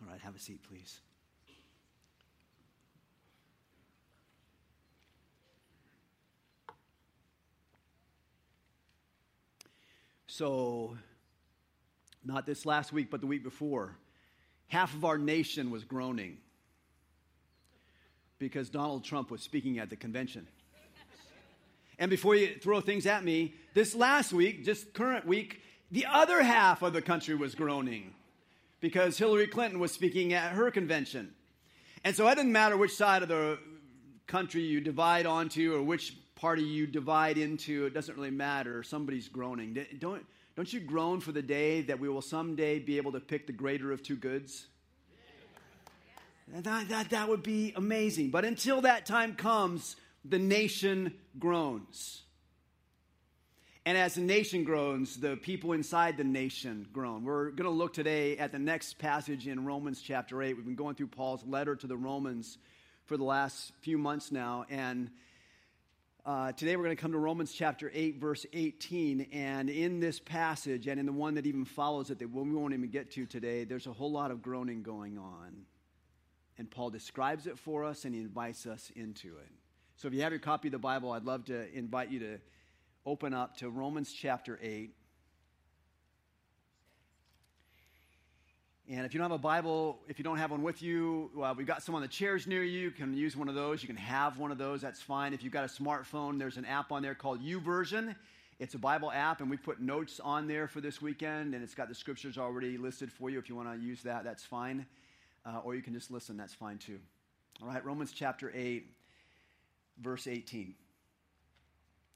All right, have a seat, please. So, not this last week, but the week before, half of our nation was groaning because Donald Trump was speaking at the convention. And before you throw things at me, this last week, just current week, the other half of the country was groaning because Hillary Clinton was speaking at her convention. And so it didn't matter which side of the country you divide onto or which party you divide into, it doesn't really matter. Somebody's groaning. Don't, don't you groan for the day that we will someday be able to pick the greater of two goods? That, that, that would be amazing. But until that time comes, the nation groans. And as the nation groans, the people inside the nation groan. We're going to look today at the next passage in Romans chapter 8. We've been going through Paul's letter to the Romans for the last few months now. And uh, today we're going to come to Romans chapter 8, verse 18. And in this passage, and in the one that even follows it, that we won't even get to today, there's a whole lot of groaning going on. And Paul describes it for us and he invites us into it. So if you have your copy of the Bible, I'd love to invite you to open up to Romans chapter 8. And if you don't have a Bible, if you don't have one with you, well, we've got some on the chairs near you. You can use one of those. You can have one of those. That's fine. If you've got a smartphone, there's an app on there called YouVersion. It's a Bible app, and we put notes on there for this weekend, and it's got the scriptures already listed for you. If you want to use that, that's fine. Uh, or you can just listen. That's fine too. All right, Romans chapter 8, verse 18.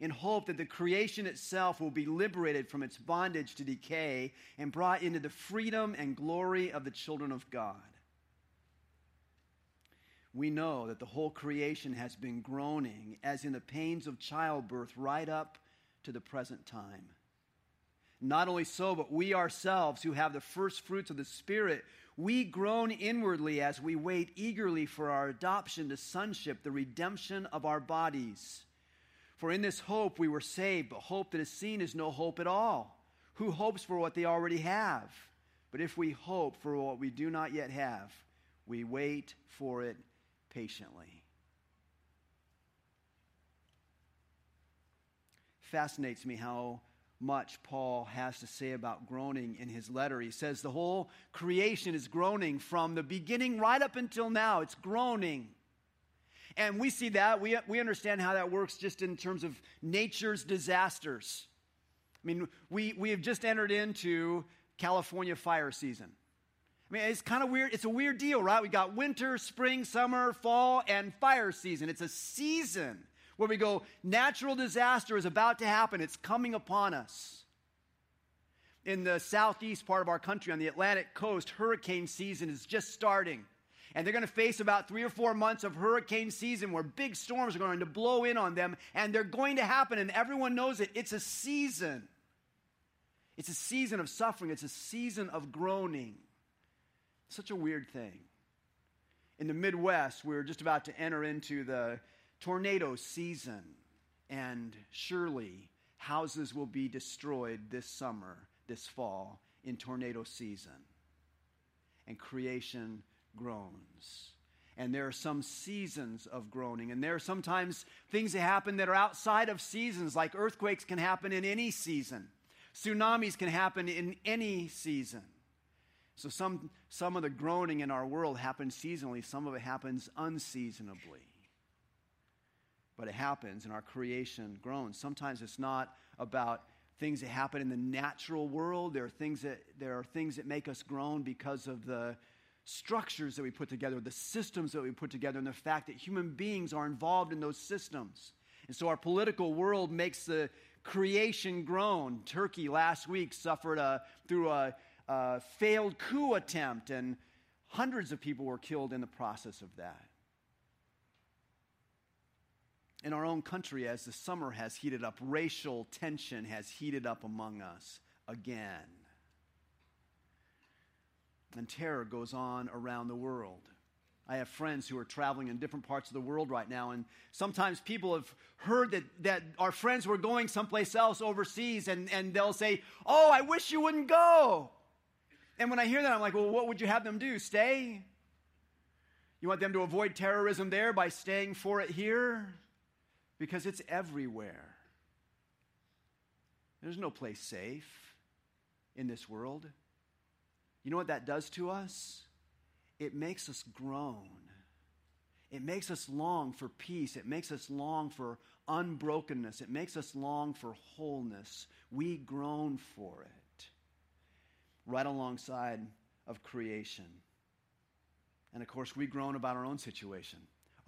in hope that the creation itself will be liberated from its bondage to decay and brought into the freedom and glory of the children of God we know that the whole creation has been groaning as in the pains of childbirth right up to the present time. Not only so, but we ourselves who have the first fruits of the Spirit, we groan inwardly as we wait eagerly for our adoption to sonship, the redemption of our bodies. For in this hope we were saved, but hope that is seen is no hope at all. Who hopes for what they already have? But if we hope for what we do not yet have, we wait for it patiently. Fascinates me how much Paul has to say about groaning in his letter. He says the whole creation is groaning from the beginning right up until now. It's groaning. And we see that. We, we understand how that works just in terms of nature's disasters. I mean, we, we have just entered into California fire season. I mean, it's kind of weird. It's a weird deal, right? We got winter, spring, summer, fall, and fire season. It's a season where we go, natural disaster is about to happen. It's coming upon us. In the southeast part of our country, on the Atlantic coast, hurricane season is just starting. And they're going to face about three or four months of hurricane season where big storms are going to blow in on them, and they're going to happen, and everyone knows it. It's a season. It's a season of suffering, it's a season of groaning. Such a weird thing. In the Midwest, we're just about to enter into the tornado season, and surely houses will be destroyed this summer, this fall, in tornado season. And creation groans. And there are some seasons of groaning. And there are sometimes things that happen that are outside of seasons, like earthquakes can happen in any season, tsunamis can happen in any season. So some, some of the groaning in our world happens seasonally, some of it happens unseasonably. But it happens, and our creation groans. Sometimes it's not about things that happen in the natural world. There are things that, there are things that make us groan because of the structures that we put together, the systems that we put together, and the fact that human beings are involved in those systems. And so our political world makes the creation groan. Turkey last week suffered a, through a uh, failed coup attempt, and hundreds of people were killed in the process of that. in our own country, as the summer has heated up, racial tension has heated up among us again. And terror goes on around the world. I have friends who are traveling in different parts of the world right now, and sometimes people have heard that, that our friends were going someplace else overseas, and, and they'll say, Oh, I wish you wouldn't go. And when I hear that, I'm like, Well, what would you have them do? Stay? You want them to avoid terrorism there by staying for it here? Because it's everywhere. There's no place safe in this world. You know what that does to us? It makes us groan. It makes us long for peace. It makes us long for unbrokenness. It makes us long for wholeness. We groan for it right alongside of creation. And of course, we groan about our own situation,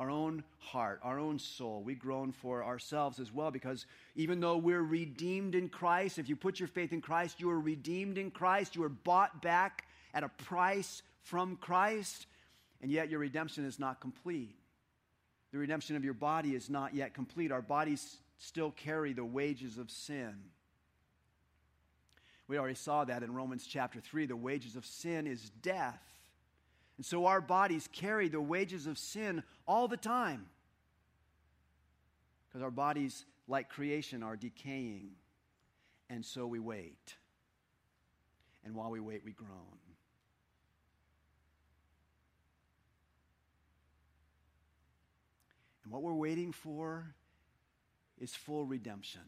our own heart, our own soul. We groan for ourselves as well because even though we're redeemed in Christ, if you put your faith in Christ, you are redeemed in Christ. You are bought back at a price from Christ, and yet your redemption is not complete. The redemption of your body is not yet complete. Our bodies still carry the wages of sin. We already saw that in Romans chapter 3. The wages of sin is death. And so our bodies carry the wages of sin all the time. Because our bodies, like creation, are decaying. And so we wait. And while we wait, we groan. And what we're waiting for is full redemption.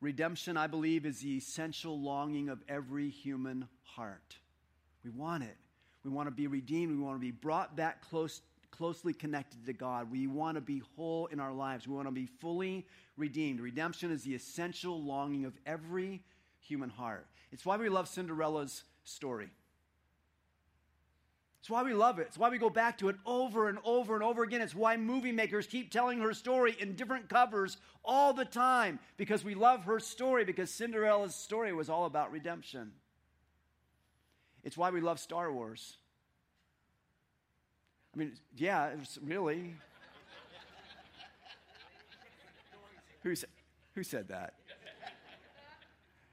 Redemption, I believe, is the essential longing of every human heart. We want it. We want to be redeemed. We want to be brought back close, closely connected to God. We want to be whole in our lives. We want to be fully redeemed. Redemption is the essential longing of every human heart. It's why we love Cinderella's story. It's why we love it. It's why we go back to it over and over and over again. It's why movie makers keep telling her story in different covers all the time because we love her story because Cinderella's story was all about redemption. It's why we love Star Wars. I mean, yeah, really. who, said, who said that?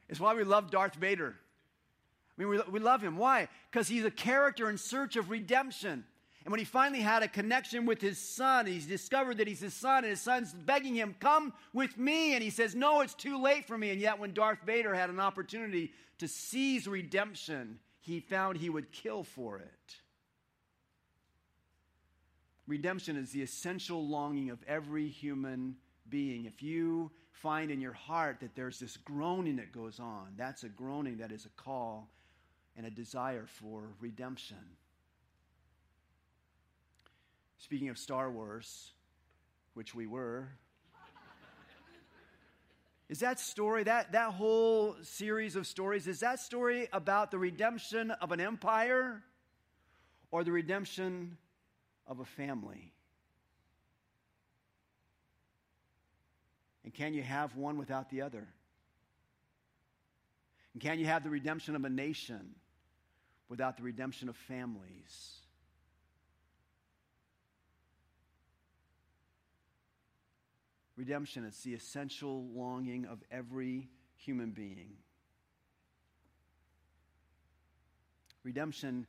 It's why we love Darth Vader. I mean, we, we love him. Why? Because he's a character in search of redemption. And when he finally had a connection with his son, he's discovered that he's his son, and his son's begging him, Come with me. And he says, No, it's too late for me. And yet, when Darth Vader had an opportunity to seize redemption, he found he would kill for it. Redemption is the essential longing of every human being. If you find in your heart that there's this groaning that goes on, that's a groaning that is a call and a desire for redemption. Speaking of Star Wars, which we were, is that story, that, that whole series of stories, is that story about the redemption of an empire or the redemption of a family? And can you have one without the other? And can you have the redemption of a nation without the redemption of families? Redemption is the essential longing of every human being. Redemption,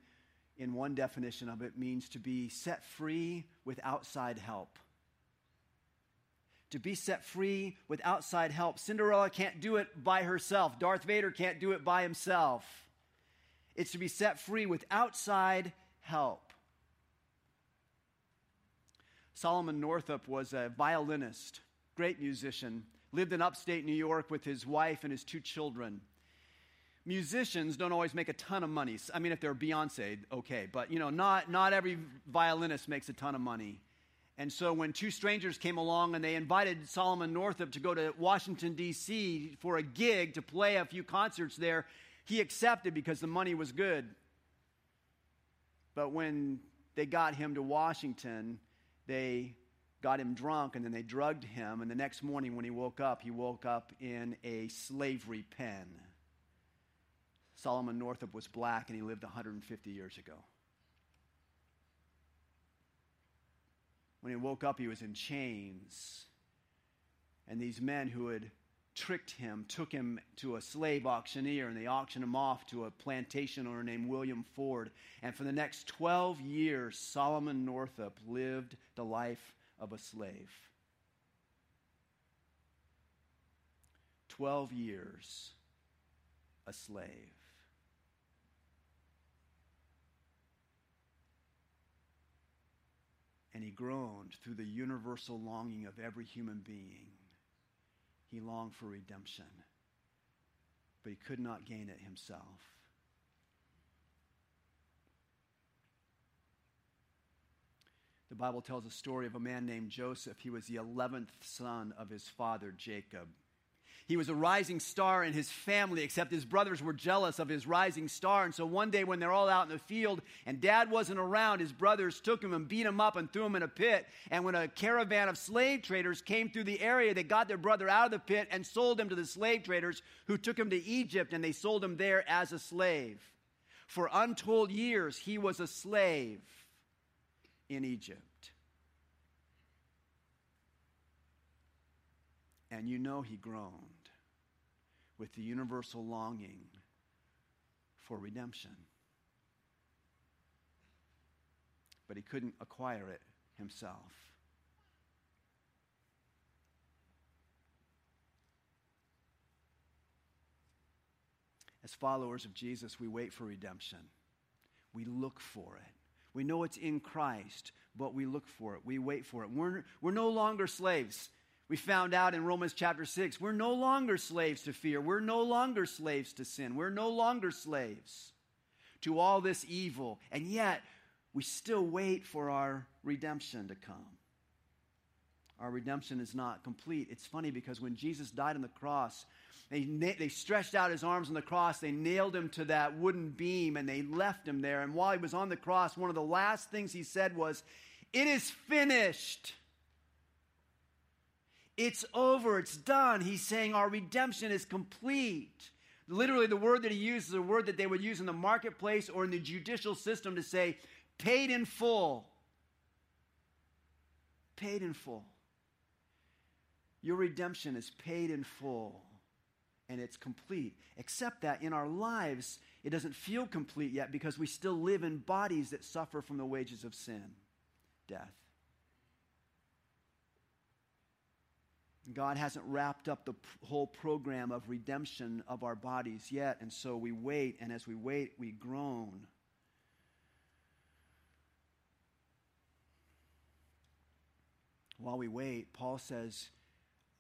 in one definition of it, means to be set free with outside help. To be set free with outside help. Cinderella can't do it by herself. Darth Vader can't do it by himself. It's to be set free with outside help. Solomon Northup was a violinist great musician, lived in upstate New York with his wife and his two children. Musicians don't always make a ton of money. I mean, if they're Beyonce, okay, but you know, not, not every violinist makes a ton of money. And so when two strangers came along and they invited Solomon Northup to go to Washington, D.C. for a gig to play a few concerts there, he accepted because the money was good. But when they got him to Washington, they got him drunk, and then they drugged him. And the next morning, when he woke up, he woke up in a slavery pen. Solomon Northup was black, and he lived 150 years ago. When he woke up, he was in chains. And these men who had tricked him took him to a slave auctioneer, and they auctioned him off to a plantation owner named William Ford. And for the next 12 years, Solomon Northup lived the life of a slave. 12 years a slave. And he groaned through the universal longing of every human being. He longed for redemption, but he could not gain it himself. The Bible tells a story of a man named Joseph. He was the 11th son of his father, Jacob. He was a rising star in his family, except his brothers were jealous of his rising star. And so one day, when they're all out in the field and dad wasn't around, his brothers took him and beat him up and threw him in a pit. And when a caravan of slave traders came through the area, they got their brother out of the pit and sold him to the slave traders who took him to Egypt and they sold him there as a slave. For untold years, he was a slave in Egypt. And you know he groaned with the universal longing for redemption. But he couldn't acquire it himself. As followers of Jesus, we wait for redemption. We look for it. We know it's in Christ, but we look for it. We wait for it. We're, we're no longer slaves. We found out in Romans chapter 6, we're no longer slaves to fear. We're no longer slaves to sin. We're no longer slaves to all this evil. And yet, we still wait for our redemption to come. Our redemption is not complete. It's funny because when Jesus died on the cross, they, they stretched out his arms on the cross, they nailed him to that wooden beam, and they left him there. And while he was on the cross, one of the last things he said was, It is finished. It's over. It's done. He's saying our redemption is complete. Literally, the word that he used is a word that they would use in the marketplace or in the judicial system to say, paid in full. Paid in full. Your redemption is paid in full and it's complete. Except that in our lives, it doesn't feel complete yet because we still live in bodies that suffer from the wages of sin death. God hasn't wrapped up the whole program of redemption of our bodies yet, and so we wait, and as we wait, we groan. While we wait, Paul says,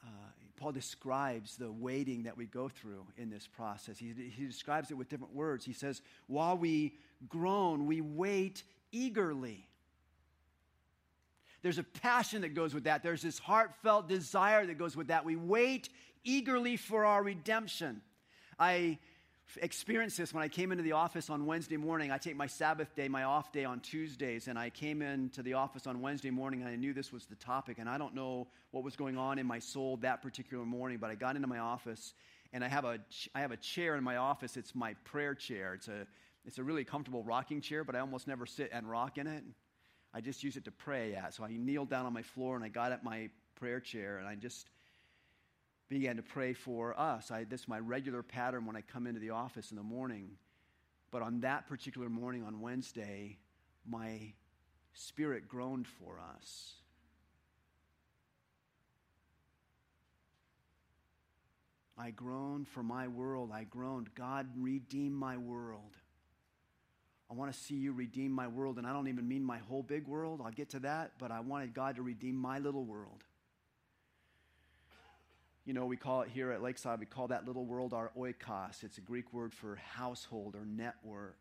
uh, Paul describes the waiting that we go through in this process. He, he describes it with different words. He says, While we groan, we wait eagerly. There's a passion that goes with that. There's this heartfelt desire that goes with that. We wait eagerly for our redemption. I experienced this when I came into the office on Wednesday morning. I take my Sabbath day, my off day on Tuesdays, and I came into the office on Wednesday morning and I knew this was the topic. And I don't know what was going on in my soul that particular morning, but I got into my office and I have a, I have a chair in my office. It's my prayer chair. It's a, it's a really comfortable rocking chair, but I almost never sit and rock in it. I just use it to pray at. So I kneeled down on my floor and I got at my prayer chair and I just began to pray for us. I, this is my regular pattern when I come into the office in the morning. But on that particular morning on Wednesday, my spirit groaned for us. I groaned for my world. I groaned, God, redeem my world. I want to see you redeem my world. And I don't even mean my whole big world. I'll get to that. But I wanted God to redeem my little world. You know, we call it here at Lakeside, we call that little world our oikos. It's a Greek word for household or network.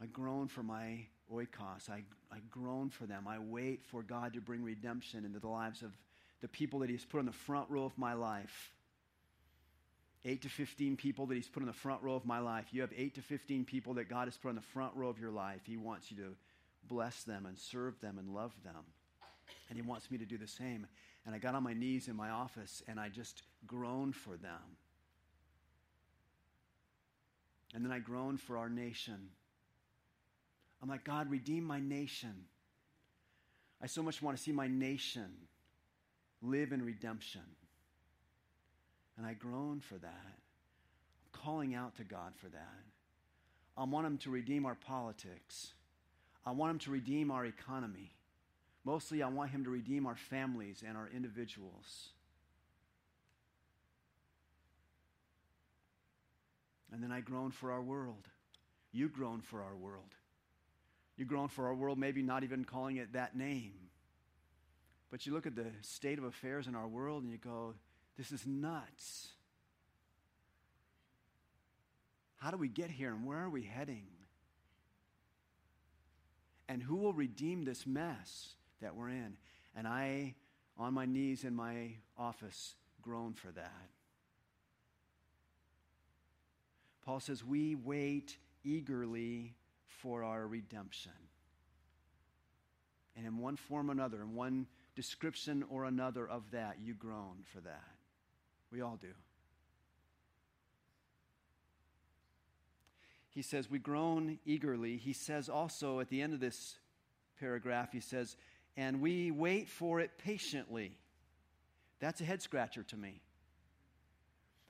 I groan for my oikos. I, I groan for them. I wait for God to bring redemption into the lives of the people that He's put on the front row of my life. 8 to 15 people that He's put in the front row of my life. You have 8 to 15 people that God has put in the front row of your life. He wants you to bless them and serve them and love them. And He wants me to do the same. And I got on my knees in my office and I just groaned for them. And then I groaned for our nation. I'm like, God, redeem my nation. I so much want to see my nation live in redemption. And I groan for that. I'm calling out to God for that. I want Him to redeem our politics. I want Him to redeem our economy. Mostly, I want Him to redeem our families and our individuals. And then I groan for our world. You groan for our world. You groan for our world, maybe not even calling it that name. But you look at the state of affairs in our world and you go, this is nuts. How do we get here and where are we heading? And who will redeem this mess that we're in? And I, on my knees in my office, groan for that. Paul says, We wait eagerly for our redemption. And in one form or another, in one description or another of that, you groan for that. We all do. He says, We groan eagerly. He says also at the end of this paragraph, he says, And we wait for it patiently. That's a head scratcher to me.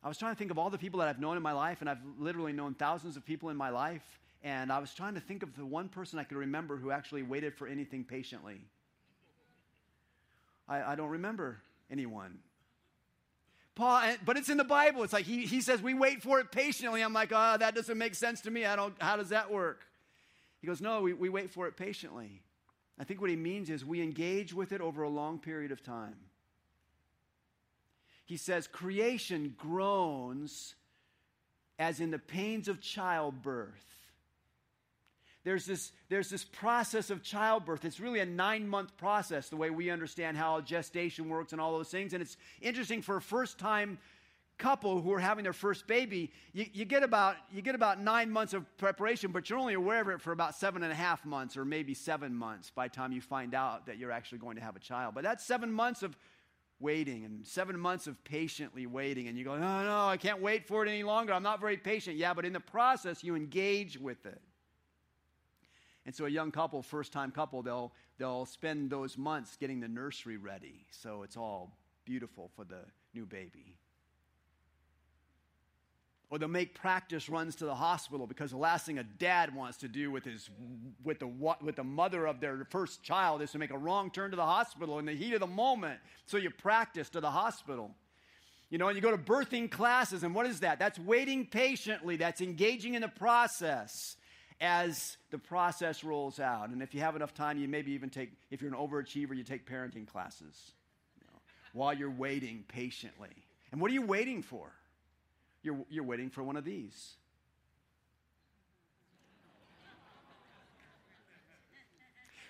I was trying to think of all the people that I've known in my life, and I've literally known thousands of people in my life. And I was trying to think of the one person I could remember who actually waited for anything patiently. I, I don't remember anyone. Paul, but it's in the Bible. It's like he, he says, we wait for it patiently. I'm like, oh, that doesn't make sense to me. I don't, how does that work? He goes, no, we, we wait for it patiently. I think what he means is we engage with it over a long period of time. He says, creation groans as in the pains of childbirth there's this, there's this process of childbirth. It's really a nine month process, the way we understand how gestation works and all those things. And it's interesting for a first time couple who are having their first baby, you, you, get about, you get about nine months of preparation, but you're only aware of it for about seven and a half months or maybe seven months by the time you find out that you're actually going to have a child. But that's seven months of waiting and seven months of patiently waiting. And you go, no, no, I can't wait for it any longer. I'm not very patient. Yeah, but in the process, you engage with it. And so a young couple, first time couple, they'll, they'll spend those months getting the nursery ready. So it's all beautiful for the new baby. Or they'll make practice runs to the hospital because the last thing a dad wants to do with, his, with, the, with the mother of their first child is to make a wrong turn to the hospital in the heat of the moment. So you practice to the hospital. You know, and you go to birthing classes, and what is that? That's waiting patiently, that's engaging in the process as the process rolls out. And if you have enough time, you maybe even take, if you're an overachiever, you take parenting classes you know, while you're waiting patiently. And what are you waiting for? You're, you're waiting for one of these.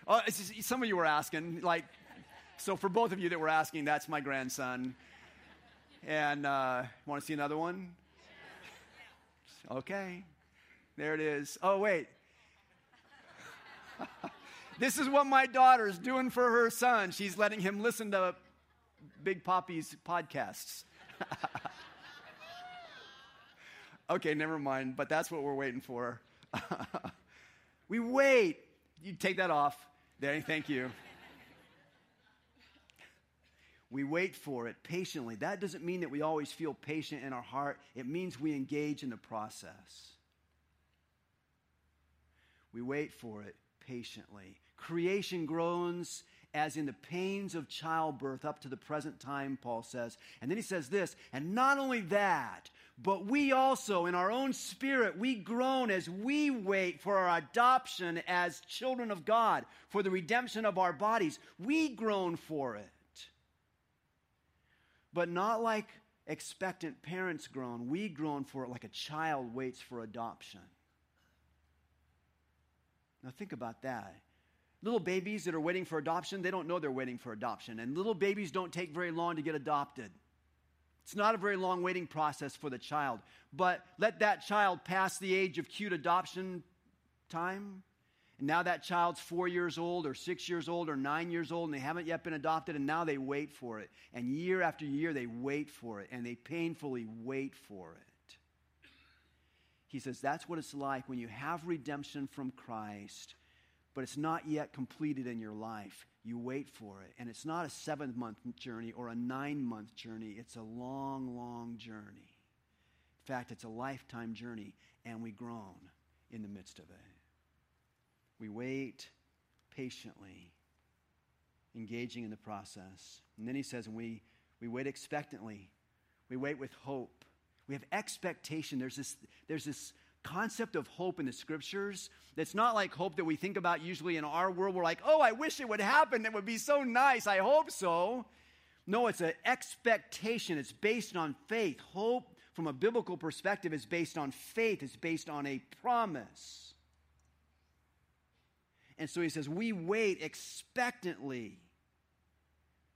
Oh, just, some of you were asking, like, so for both of you that were asking, that's my grandson. And uh, want to see another one? Okay. There it is. Oh, wait. this is what my daughter's doing for her son. She's letting him listen to Big Poppy's podcasts. Okay, never mind, but that's what we're waiting for. we wait. You take that off. There, thank you. we wait for it patiently. That doesn't mean that we always feel patient in our heart, it means we engage in the process. We wait for it patiently. Creation groans as in the pains of childbirth up to the present time, Paul says. And then he says this, and not only that, but we also, in our own spirit, we groan as we wait for our adoption as children of God, for the redemption of our bodies. We groan for it. But not like expectant parents groan, we groan for it like a child waits for adoption. Now, think about that. Little babies that are waiting for adoption, they don't know they're waiting for adoption. And little babies don't take very long to get adopted. It's not a very long waiting process for the child. But let that child pass the age of cute adoption time. And now that child's four years old, or six years old, or nine years old, and they haven't yet been adopted, and now they wait for it. And year after year, they wait for it, and they painfully wait for it. He says that's what it's like when you have redemption from Christ. But it's not yet completed in your life. You wait for it. And it's not a seven month journey or a nine month journey, it's a long, long journey. In fact, it's a lifetime journey, and we groan in the midst of it. We wait patiently, engaging in the process. And then he says, we, we wait expectantly, we wait with hope. We have expectation. There's this, there's this concept of hope in the scriptures that's not like hope that we think about usually in our world. We're like, oh, I wish it would happen. It would be so nice. I hope so. No, it's an expectation. It's based on faith. Hope, from a biblical perspective, is based on faith, it's based on a promise. And so he says, we wait expectantly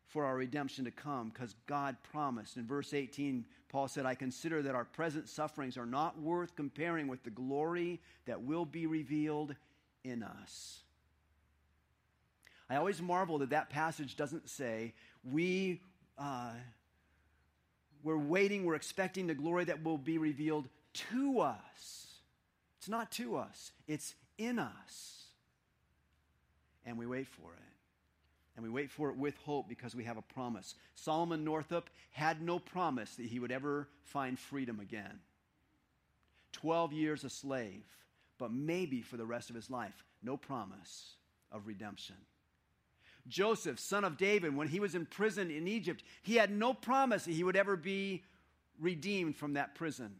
for our redemption to come because God promised. In verse 18, Paul said, I consider that our present sufferings are not worth comparing with the glory that will be revealed in us. I always marvel that that passage doesn't say, we, uh, we're waiting, we're expecting the glory that will be revealed to us. It's not to us, it's in us. And we wait for it and we wait for it with hope because we have a promise. Solomon Northup had no promise that he would ever find freedom again. 12 years a slave, but maybe for the rest of his life, no promise of redemption. Joseph, son of David, when he was in prison in Egypt, he had no promise that he would ever be redeemed from that prison.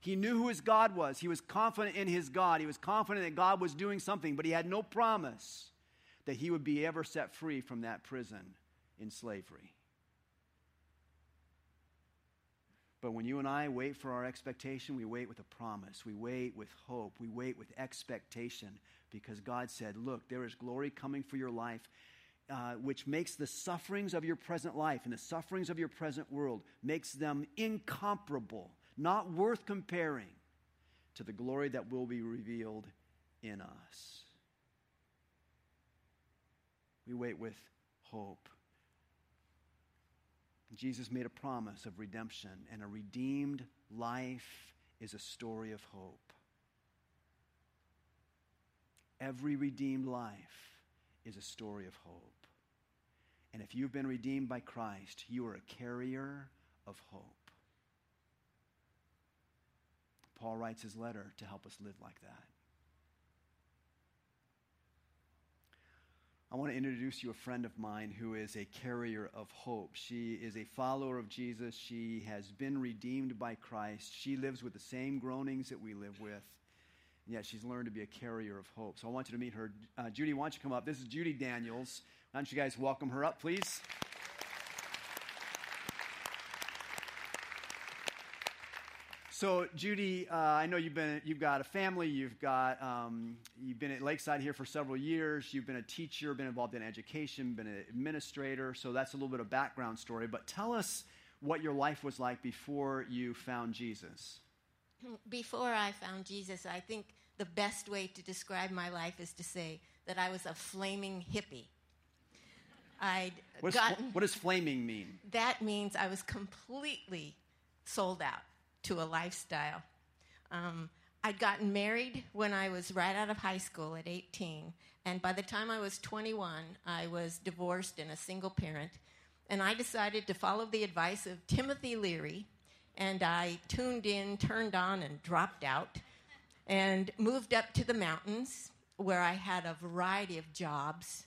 He knew who his God was. He was confident in his God. He was confident that God was doing something, but he had no promise that he would be ever set free from that prison in slavery. But when you and I wait for our expectation, we wait with a promise. We wait with hope. We wait with expectation because God said, Look, there is glory coming for your life, uh, which makes the sufferings of your present life and the sufferings of your present world, makes them incomparable, not worth comparing to the glory that will be revealed in us. We wait with hope. Jesus made a promise of redemption, and a redeemed life is a story of hope. Every redeemed life is a story of hope. And if you've been redeemed by Christ, you are a carrier of hope. Paul writes his letter to help us live like that. I want to introduce you a friend of mine who is a carrier of hope. She is a follower of Jesus. She has been redeemed by Christ. She lives with the same groanings that we live with. And yet she's learned to be a carrier of hope. So I want you to meet her. Uh, Judy, why don't you come up? This is Judy Daniels. Why don't you guys welcome her up, please? So, Judy, uh, I know you've been you've got a family. You've got um, you've been at Lakeside here for several years. You've been a teacher, been involved in education, been an administrator. So that's a little bit of background story. But tell us what your life was like before you found Jesus. Before I found Jesus, I think the best way to describe my life is to say that I was a flaming hippie. I'd what, gotten, what does flaming mean? That means I was completely sold out to a lifestyle. Um, I'd gotten married when I was right out of high school at 18, and by the time I was 21, I was divorced and a single parent. And I decided to follow the advice of Timothy Leary, and I tuned in, turned on, and dropped out, and moved up to the mountains where I had a variety of jobs.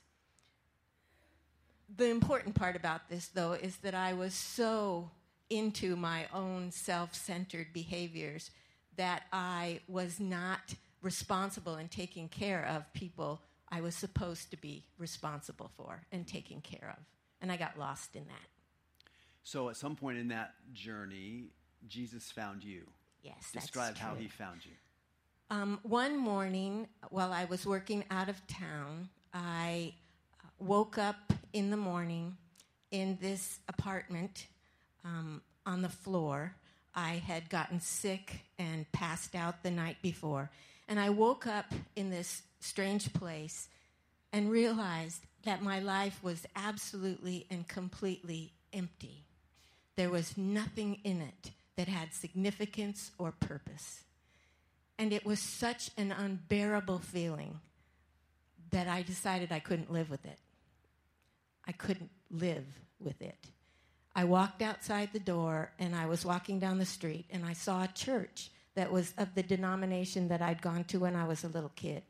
The important part about this, though, is that I was so into my own self centered behaviors that I was not responsible in taking care of people I was supposed to be responsible for and taking care of. And I got lost in that. So, at some point in that journey, Jesus found you. Yes, Describe how he found you. Um, one morning, while I was working out of town, I woke up in the morning in this apartment um, on the floor. I had gotten sick and passed out the night before. And I woke up in this strange place and realized that my life was absolutely and completely empty. There was nothing in it that had significance or purpose. And it was such an unbearable feeling that I decided I couldn't live with it. I couldn't live with it. I walked outside the door and I was walking down the street and I saw a church that was of the denomination that I'd gone to when I was a little kid.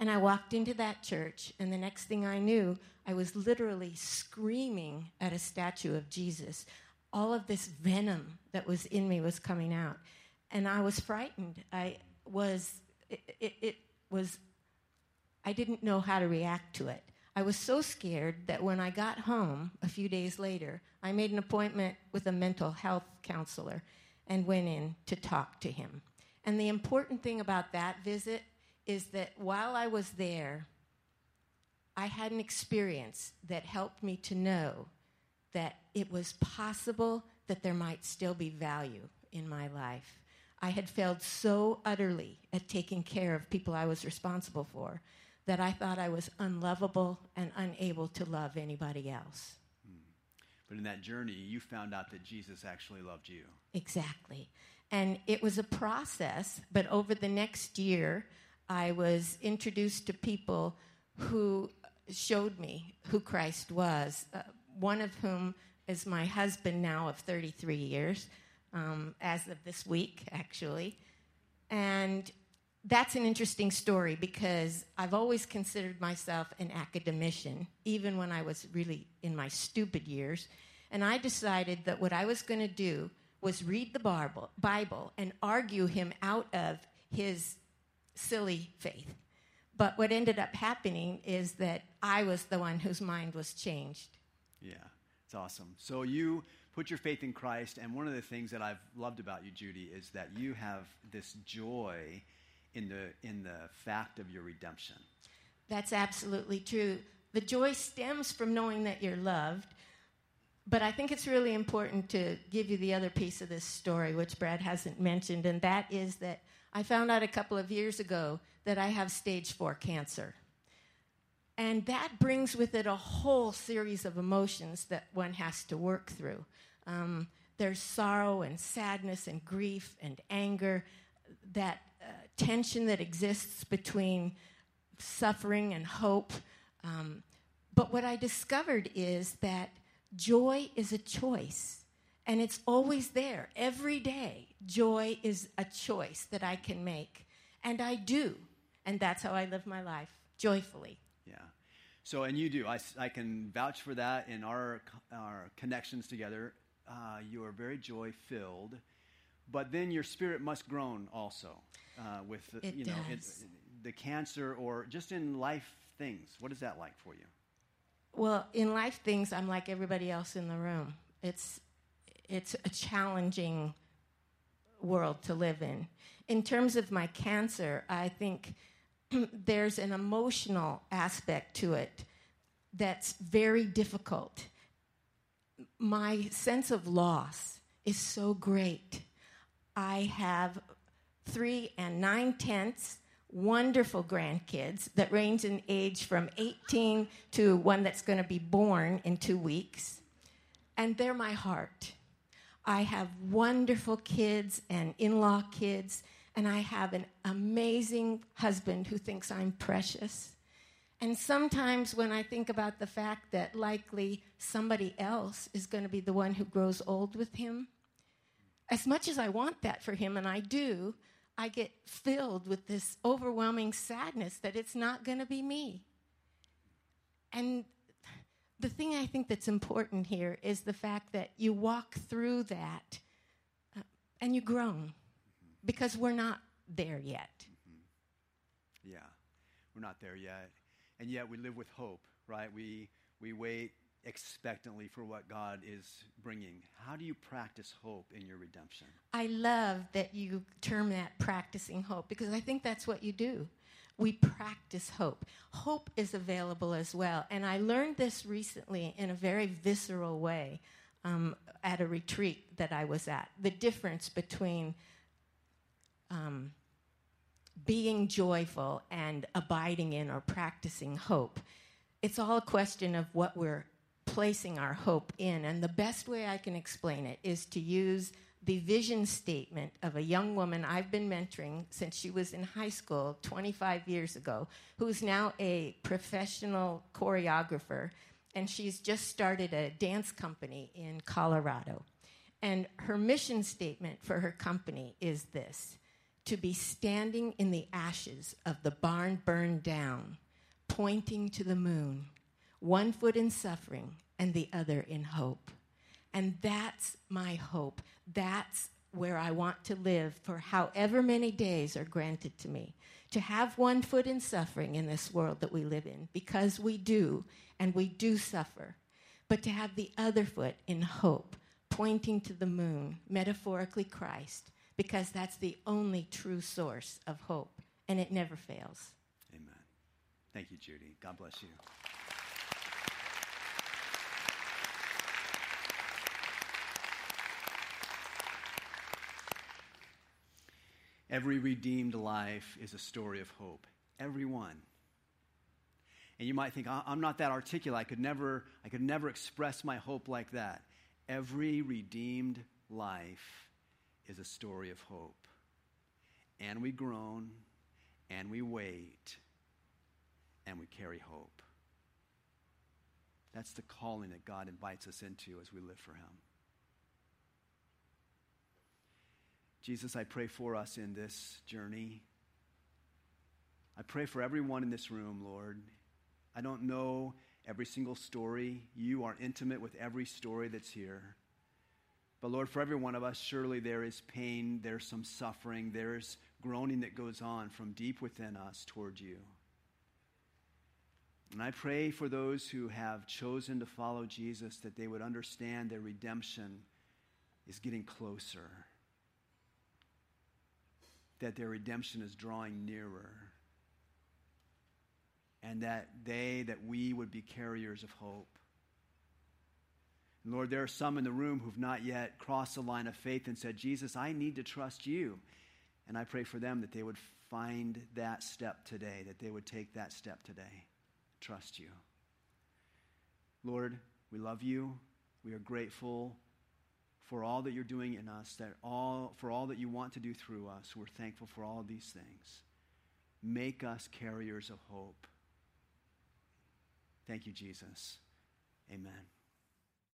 And I walked into that church, and the next thing I knew, I was literally screaming at a statue of Jesus. All of this venom that was in me was coming out. And I was frightened. I was, it, it, it was, I didn't know how to react to it. I was so scared that when I got home a few days later, I made an appointment with a mental health counselor and went in to talk to him. And the important thing about that visit is that while I was there, I had an experience that helped me to know that it was possible that there might still be value in my life. I had failed so utterly at taking care of people I was responsible for that I thought I was unlovable and unable to love anybody else. But in that journey, you found out that Jesus actually loved you. Exactly. And it was a process, but over the next year, I was introduced to people who showed me who Christ was, uh, one of whom is my husband now of 33 years, um, as of this week, actually. And that's an interesting story because I've always considered myself an academician, even when I was really in my stupid years. And I decided that what I was going to do was read the Bible, and argue him out of his silly faith. But what ended up happening is that I was the one whose mind was changed. Yeah, it's awesome. So you put your faith in Christ, and one of the things that I've loved about you, Judy, is that you have this joy in the in the fact of your redemption. That's absolutely true. The joy stems from knowing that you're loved. But I think it's really important to give you the other piece of this story, which Brad hasn't mentioned, and that is that I found out a couple of years ago that I have stage four cancer. And that brings with it a whole series of emotions that one has to work through. Um, there's sorrow and sadness and grief and anger, that tension that exists between suffering and hope. Um, but what I discovered is that joy is a choice. And it's always there. Every day, joy is a choice that I can make. And I do. And that's how I live my life, joyfully. Yeah. So, and you do. I, I can vouch for that in our, our connections together. Uh, you are very joy filled, but then your spirit must groan also uh, with the, it you know it, the cancer or just in life things. What is that like for you? Well, in life things, I'm like everybody else in the room. It's it's a challenging world to live in. In terms of my cancer, I think there's an emotional aspect to it that's very difficult. My sense of loss is so great. I have three and nine tenths wonderful grandkids that range in age from 18 to one that's going to be born in two weeks. And they're my heart. I have wonderful kids and in law kids, and I have an amazing husband who thinks I'm precious. And sometimes when I think about the fact that likely somebody else is going to be the one who grows old with him, as much as I want that for him, and I do, I get filled with this overwhelming sadness that it's not going to be me. And the thing I think that's important here is the fact that you walk through that uh, and you groan because we're not there yet. Yeah, we're not there yet. And yet we live with hope, right? We, we wait expectantly for what God is bringing. How do you practice hope in your redemption? I love that you term that practicing hope because I think that's what you do. We practice hope. Hope is available as well. And I learned this recently in a very visceral way um, at a retreat that I was at. The difference between um, being joyful and abiding in or practicing hope. It's all a question of what we're placing our hope in. And the best way I can explain it is to use the vision statement of a young woman I've been mentoring since she was in high school 25 years ago, who's now a professional choreographer, and she's just started a dance company in Colorado. And her mission statement for her company is this to be standing in the ashes of the barn burned down, pointing to the moon, one foot in suffering and the other in hope. And that's my hope. That's where I want to live for however many days are granted to me. To have one foot in suffering in this world that we live in, because we do, and we do suffer. But to have the other foot in hope, pointing to the moon, metaphorically Christ, because that's the only true source of hope, and it never fails. Amen. Thank you, Judy. God bless you. Every redeemed life is a story of hope. Every one. And you might think, I'm not that articulate. I could never, I could never express my hope like that. Every redeemed life is a story of hope. And we groan, and we wait, and we carry hope. That's the calling that God invites us into as we live for Him. Jesus, I pray for us in this journey. I pray for everyone in this room, Lord. I don't know every single story. You are intimate with every story that's here. But Lord, for every one of us, surely there is pain, there's some suffering, there's groaning that goes on from deep within us toward you. And I pray for those who have chosen to follow Jesus that they would understand their redemption is getting closer that their redemption is drawing nearer. And that they, that we would be carriers of hope. And Lord, there are some in the room who've not yet crossed the line of faith and said, Jesus, I need to trust you. And I pray for them that they would find that step today, that they would take that step today. Trust you. Lord, we love you. We are grateful for all that you're doing in us, that all, for all that you want to do through us. We're thankful for all these things. Make us carriers of hope. Thank you, Jesus. Amen.